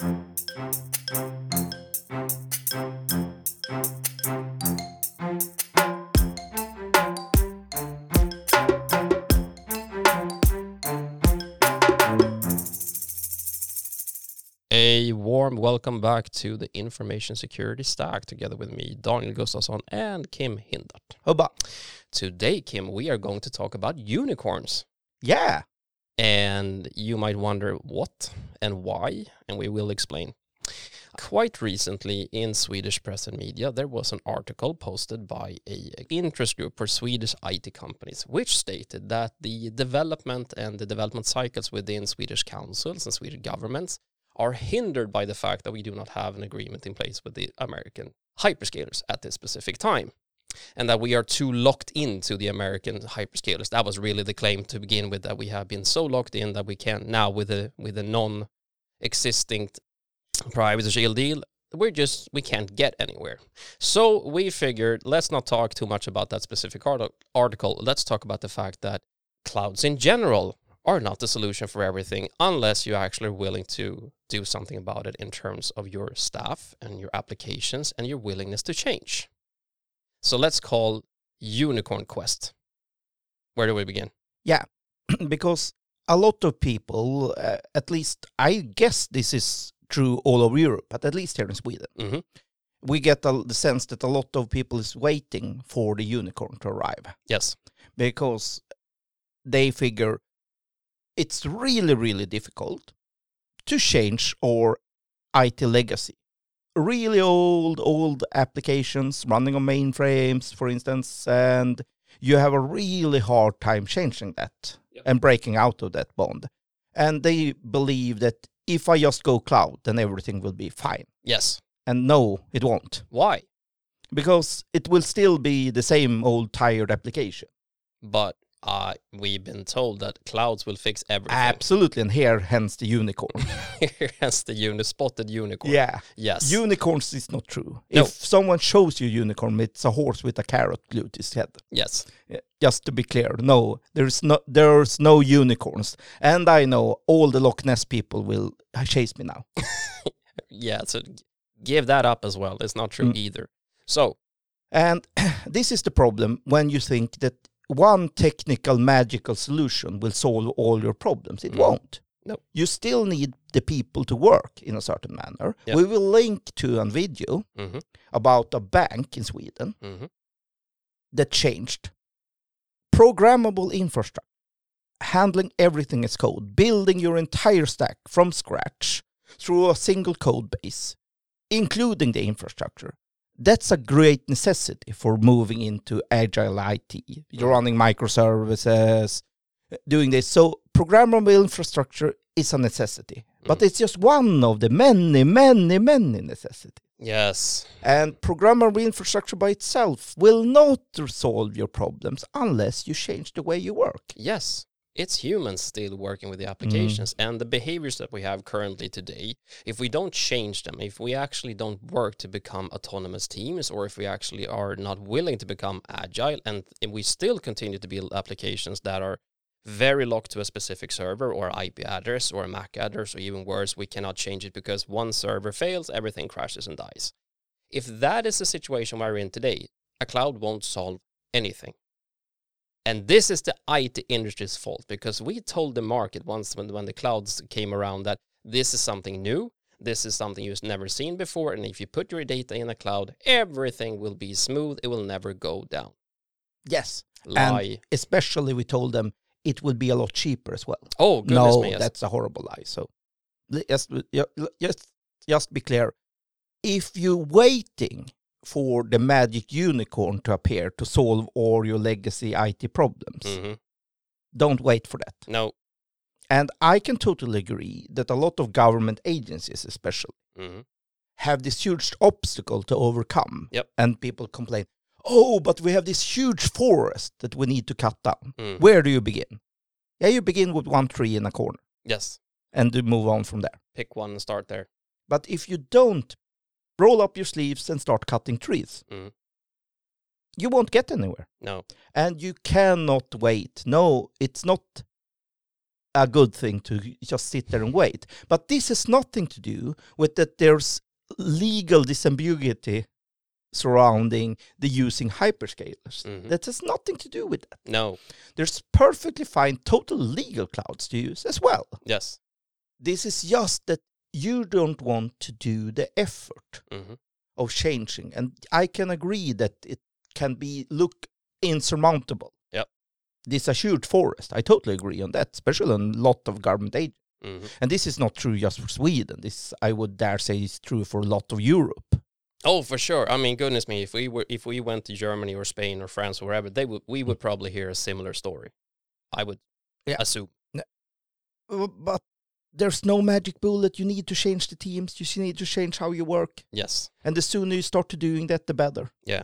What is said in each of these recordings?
A warm welcome back to the Information Security Stack together with me, Daniel Gustafsson and Kim Hindart. Hubba. Today, Kim, we are going to talk about unicorns. Yeah. And you might wonder what and why, and we will explain. Quite recently in Swedish press and media, there was an article posted by a interest group for Swedish IT companies, which stated that the development and the development cycles within Swedish councils and Swedish governments are hindered by the fact that we do not have an agreement in place with the American hyperscalers at this specific time. And that we are too locked into the American hyperscalers. That was really the claim to begin with, that we have been so locked in that we can't now with a with a non-existing privacy shield deal, we're just we can't get anywhere. So we figured let's not talk too much about that specific art- article. Let's talk about the fact that clouds in general are not the solution for everything unless you're actually willing to do something about it in terms of your staff and your applications and your willingness to change. So let's call Unicorn Quest. Where do we begin? Yeah. because a lot of people, uh, at least I guess this is true all over Europe, but at least here in Sweden, Mhm. we get a, the sense that a lot of people is waiting for the unicorn to arrive Yes. because they figure it's really, really difficult to change our IT legacy. Really old, old applications running on mainframes, for instance, and you have a really hard time changing that Yep. and breaking out of that bond. And they believe that if I just go cloud, then everything will be fine. Yes. And no, it won't, Why? because it will still be the same old tired application. But uh, we've been told that clouds will fix everything. Absolutely, and here, hence the unicorn. Hence the uni- spotted unicorn. yeah, Yes. unicorns is not true. No. If someone shows you unicorn, it's a horse with a carrot glued to his head. yes. Just to be clear, no, there's no, there's no unicorns, and I know all the Loch Ness people will chase me now. Yeah. So give that up as well. It's not true Mm. either. So And this is the problem when you think that one technical magical solution will solve all your problems. It Mm. won't. No. You still need the people to work in a certain manner. Yeah. We will link to a video Mhm. about a bank in Sweden mhm. that changed programmable infrastructure, handling everything as code, building your entire stack from scratch through a single code base, including the infrastructure. That's a great necessity for moving into agile IT. You're running microservices, doing this. So, programmable infrastructure is a necessity, but Mm. it's just one of the many, many, many necessities. yes. And programmable infrastructure by itself will not resolve your problems unless you change the way you work. Yes. It's humans still working with the Mm. applications and the behaviors that we have currently today. If we don't change them, if we actually don't work to become autonomous teams, or if we actually are not willing to become agile and if we still continue to build applications that are very locked to a specific server or IP address or a MAC address, or even worse, we cannot change it because one server fails, everything crashes and dies. If that is the situation we're in today, a cloud won't solve anything. And this is the IT industry's fault because we told the market once when, when the clouds came around that this is something new, this is something you've never seen before, and if you put your data in a cloud, everything will be smooth, it will never go down. Yes. Lie. Especially we told them it would be a lot cheaper as well. oh, goodness no, me. yes. that's a horrible lie. So just, just, just be clear. If you're waiting for the magic unicorn to appear to solve all your legacy IT problems, Mhm. don't wait for that. No. And I can totally agree that a lot of government agencies, especially, Mhm. have this huge obstacle to overcome. Yep. And people complain, oh, but we have this huge forest that we need to cut down. Mhm. Where do you begin? Yeah, you begin with one tree in a corner Yes. and you move on from there. Pick one and start there. But if you don't roll up your sleeves and start cutting trees, Mhm. you won't get anywhere. No. And you cannot wait. No, it's not a good thing to just sit there and wait. But this has nothing to do with that there's legal disambiguity surrounding the using hyperscalers. Mhm. That has nothing to do with that. No. There's perfectly fine total legal clouds to use as well. Yes. This is just that you don't want to do the effort hmm of changing. And I can agree that it can be look insurmountable. Yep. This is a huge forest. I totally agree on that, especially on a lot of government aid. hmm And this is not true just for Sweden. This I would dare say is true for a lot of Europe. Oh, for sure. I mean, goodness me, if we were if we went to Germany or Spain or France or wherever, they would we would probably hear a similar story. I would Yeah. assume. Uh, But there's no magic bullet. You need to change the teams. You need to change how you work. Yes. And the sooner you start to doing that, the better. Yeah.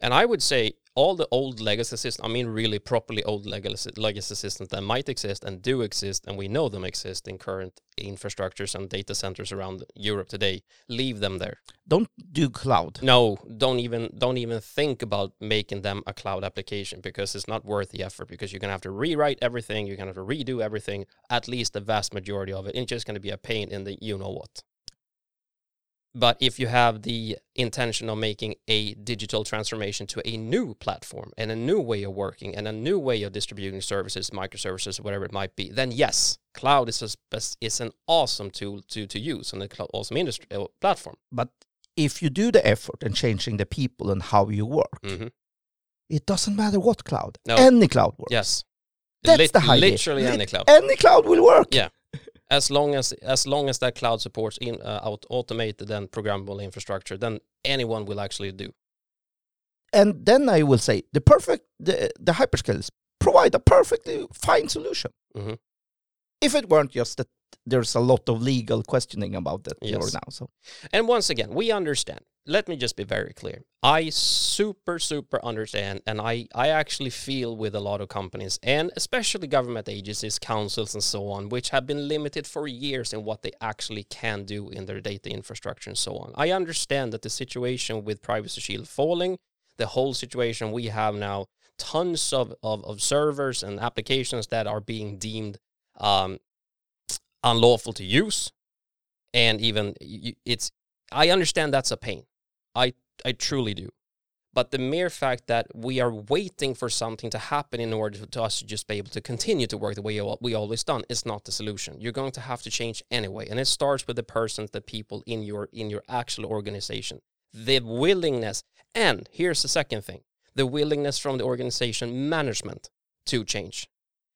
And I would say all the old legacy systems, I mean, really properly old legacy, legacy systems that might exist and do exist, and we know them exist in current infrastructures and data centers around Europe today, leave them there. Don't do cloud. No, don't even don't even think about making them a cloud application because it's not worth the effort because you're gonna have to rewrite everything, you're gonna have to redo everything, at least the vast majority of it. It's just gonna be a pain in the you know what. But if you have the intention of making a digital transformation to a new platform and a new way of working and a new way of distributing services, microservices, whatever it might be, then yes, cloud is a, is an awesome tool to, to use and an awesome industry uh, platform. But if you do the effort and changing the people and how you work, hmm it doesn't matter what cloud. No. Any cloud works. Yes. That's Lit- the idea. Literally Lit- any cloud. Any cloud will work. Yeah. As long as as long as that cloud supports in uh, out automated and programmable infrastructure, then anyone will actually do. And then I will say the perfect the, the hyperscalers provide a perfectly fine solution. Mhm. If it weren't just that there's a lot of legal questioning about that Yes. now. So And once again, we understand. Let me just be very clear. I super super understand, and I I actually feel with a lot of companies and especially government agencies, councils, and so on, which have been limited for years in what they actually can do in their data infrastructure and so on. I understand that the situation with Privacy Shield falling, the whole situation we have now, tons of, of, of servers and applications that are being deemed um, unlawful to use, and even it's. I understand that's a pain. I I truly do. But the mere fact that we are waiting for something to happen in order to, to us to just be able to continue to work the way we always done is not the solution. You're going to have to change anyway, and it starts with the persons, the people in your in your actual organization, the willingness. And here's the second thing: the willingness from the organization management to change.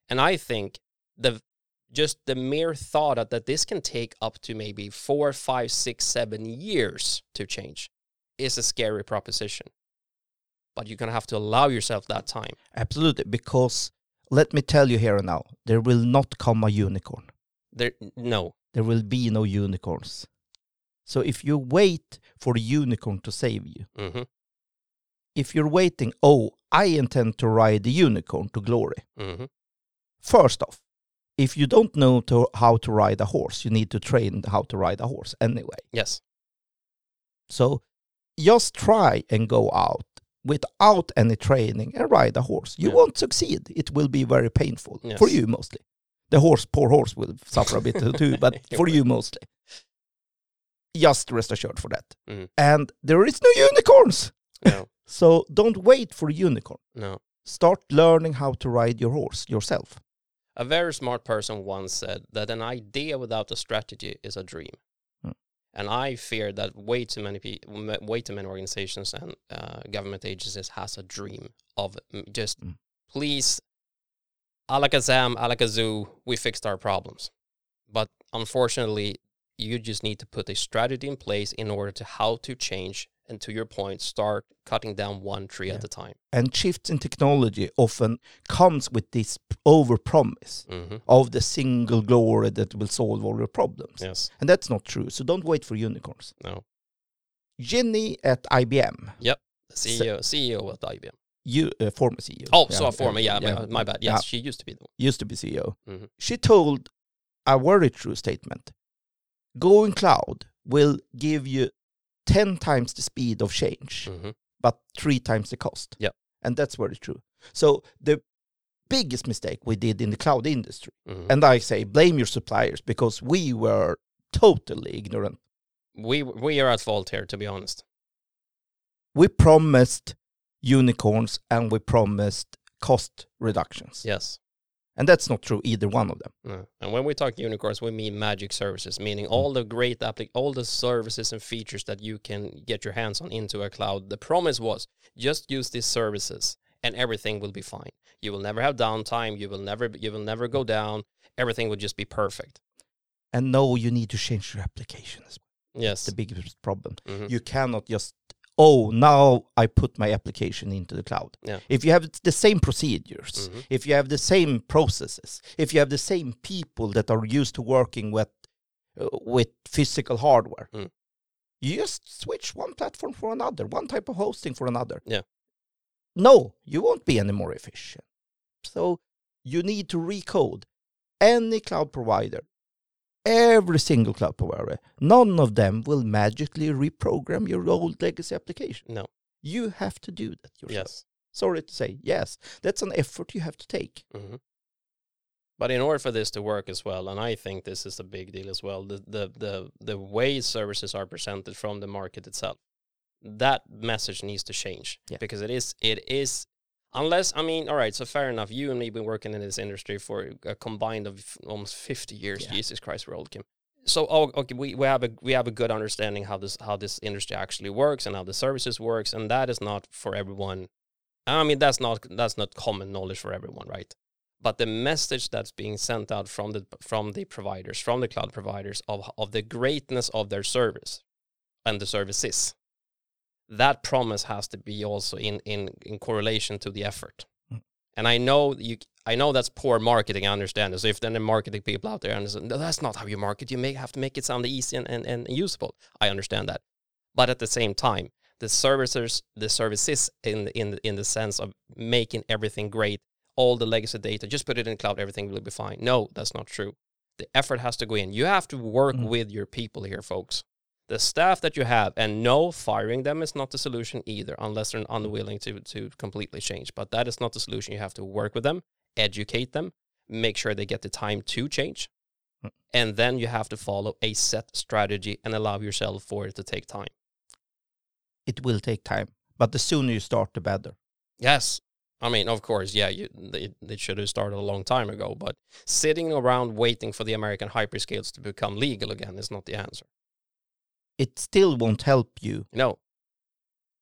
And I think the just the mere thought that this can take up to maybe four, five, six, seven years to change is a scary proposition. But you're gonna have to allow yourself that time. absolutely, because let me tell you here and now, there will not come a unicorn. There, no, There will be no unicorns. So if you wait for the unicorn to save you, hmm if you're waiting, oh, I intend to ride the unicorn to glory. hmm First off, if you don't know to, how to ride a horse, you need to train how to ride a horse anyway. yes, So just try and go out without any training and ride a horse. You Yeah. won't succeed. It will be very painful Yes. for you mostly. The horse, poor horse, will suffer a bit too, but for you mostly. Just rest assured for that. Mhm. And there is no unicorns. no, So don't wait for a unicorn. no. Start learning how to ride your horse yourself. A very smart person once said that an idea without a strategy is a dream. And I fear that way too many people, way too many organizations and uh, government agencies has a dream of mm, just Mm. please, alakazam, alakazoo, we fixed our problems. But unfortunately, you just need to put a strategy in place in order to how to change and to your point, start cutting down one tree at a time. And shifts in technology often comes with this overpromise hmm of the single glory that will solve all your problems. Yes. And that's not true. So don't wait for unicorns. No. Ginni at IBM, Yep. CEO, CEO at IBM. you uh, former CEO. Oh, Yeah, so former, yeah, yeah, my, my bad. Yes, yeah. she used to be the one. used to be CEO. Mhm. She told a very true statement. Going cloud will give you 10 times the speed of change, Mhm. but three times the cost. Yeah. And that's very true. So the biggest mistake we did in the cloud industry. Mhm. And I say blame your suppliers because we were totally ignorant. we we are at fault here, to be honest. We promised unicorns and we promised cost reductions. Yes. And that's not true either one of them. No. And when we talk unicorns, we mean magic services, meaning all the great applic- all the services and features that you can get your hands on into a cloud. The promise was just use these services and everything will be fine. You will never have downtime. You will never you will never go down. Everything will just be perfect. And no, you need to change your applications. Yes. The biggest problem. Mhm. You cannot just, oh, now I put my application into the cloud. Yeah. If you have the same procedures, Mhm. if you have the same processes, if you have the same people that are used to working with uh, with physical hardware, Mm. you just switch one platform for another, one type of hosting for another. Yeah. No, you won't be any more efficient. So you need to recode any cloud provider. Every single cloud provider, none of them will magically reprogram your old legacy application. No. You have to do that yourself. Yes. Sorry to say, yes, that's an effort you have to take. hmm But in order for this to work as well, and I think this is a big deal as well, the the the the way services are presented from the market itself, that message needs to change Yeah. because it is it is unless I mean, all right, so fair enough. You and me been working in this industry for a combined of almost fifty years. Yeah. Jesus Christ, we're old, Kim. So oh, okay, we, we have a we have a good understanding how this how this industry actually works and how the services works, and that is not for everyone. I mean, that's not that's not common knowledge for everyone, right? but the message that's being sent out from the from the providers from the cloud providers of of the greatness of their service and the services that promise has to be also in in in correlation to the effort Mm. and i know you i know that's poor marketing i understand this if then the marketing people out there and say, no, that's not how you market you may have to make it sound easy and, and, and usable i understand that but at the same time the services the services in in in the sense of making everything great all the legacy data, just put it in the cloud, everything will be fine. No, that's not true. The effort has to go in. You have to work Mm. with your people here, folks. The staff that you have, and no, firing them is not the solution either, unless they're unwilling to, to completely change. But that is not the solution. You have to work with them, educate them, make sure they get the time to change. Mm. And then you have to follow a set strategy and allow yourself for it to take time. It will take time, but the sooner you start, the better. Yes. I mean, of course, yeah, you, they, they should have started a long time ago, but sitting around waiting for the American hyperscales to become legal again is not the answer. It still won't help you. No,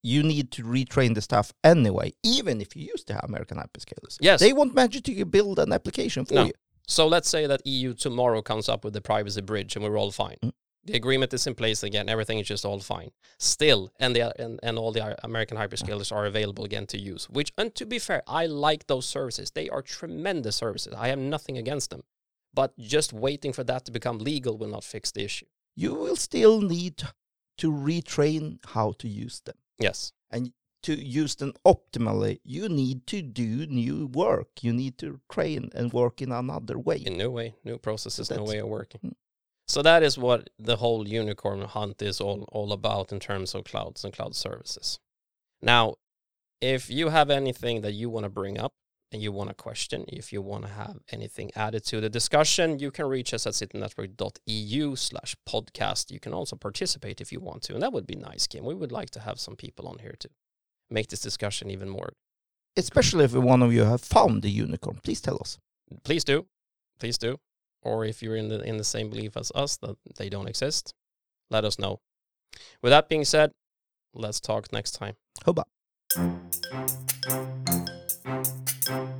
You need to retrain the staff anyway, even if you use the American hyperscalers. yes. They won't magically build an application for No. you. so let's say that EU tomorrow comes up with the privacy bridge and we're all fine. Mm. The agreement is in place again, everything is just all fine. Still, and the and, and all the American hyperscalers are available again to use. Which, and to be fair, I like those services. They are tremendous services. I have nothing against them. But just waiting for that to become legal will not fix the issue. You will still need to retrain how to use them. Yes. And to use them optimally, you need to do new work. You need to train and work in another way. in new way, new processes, That's- way of working. Mm. So that is what the whole unicorn hunt is all, all about in terms of clouds and cloud services. Now, if you have anything that you want to bring up and you want to question, if you want to have anything added to the discussion, you can reach us at citynetwork.eu slash podcast. You can also participate if you want to, and that would be nice, Kim. We would like to have some people on here to make this discussion even more. Especially if one of you have found the unicorn, please tell us. please do please do or if you're in the in the same belief as us that they don't exist let us know with that being said let's talk next time Hubba.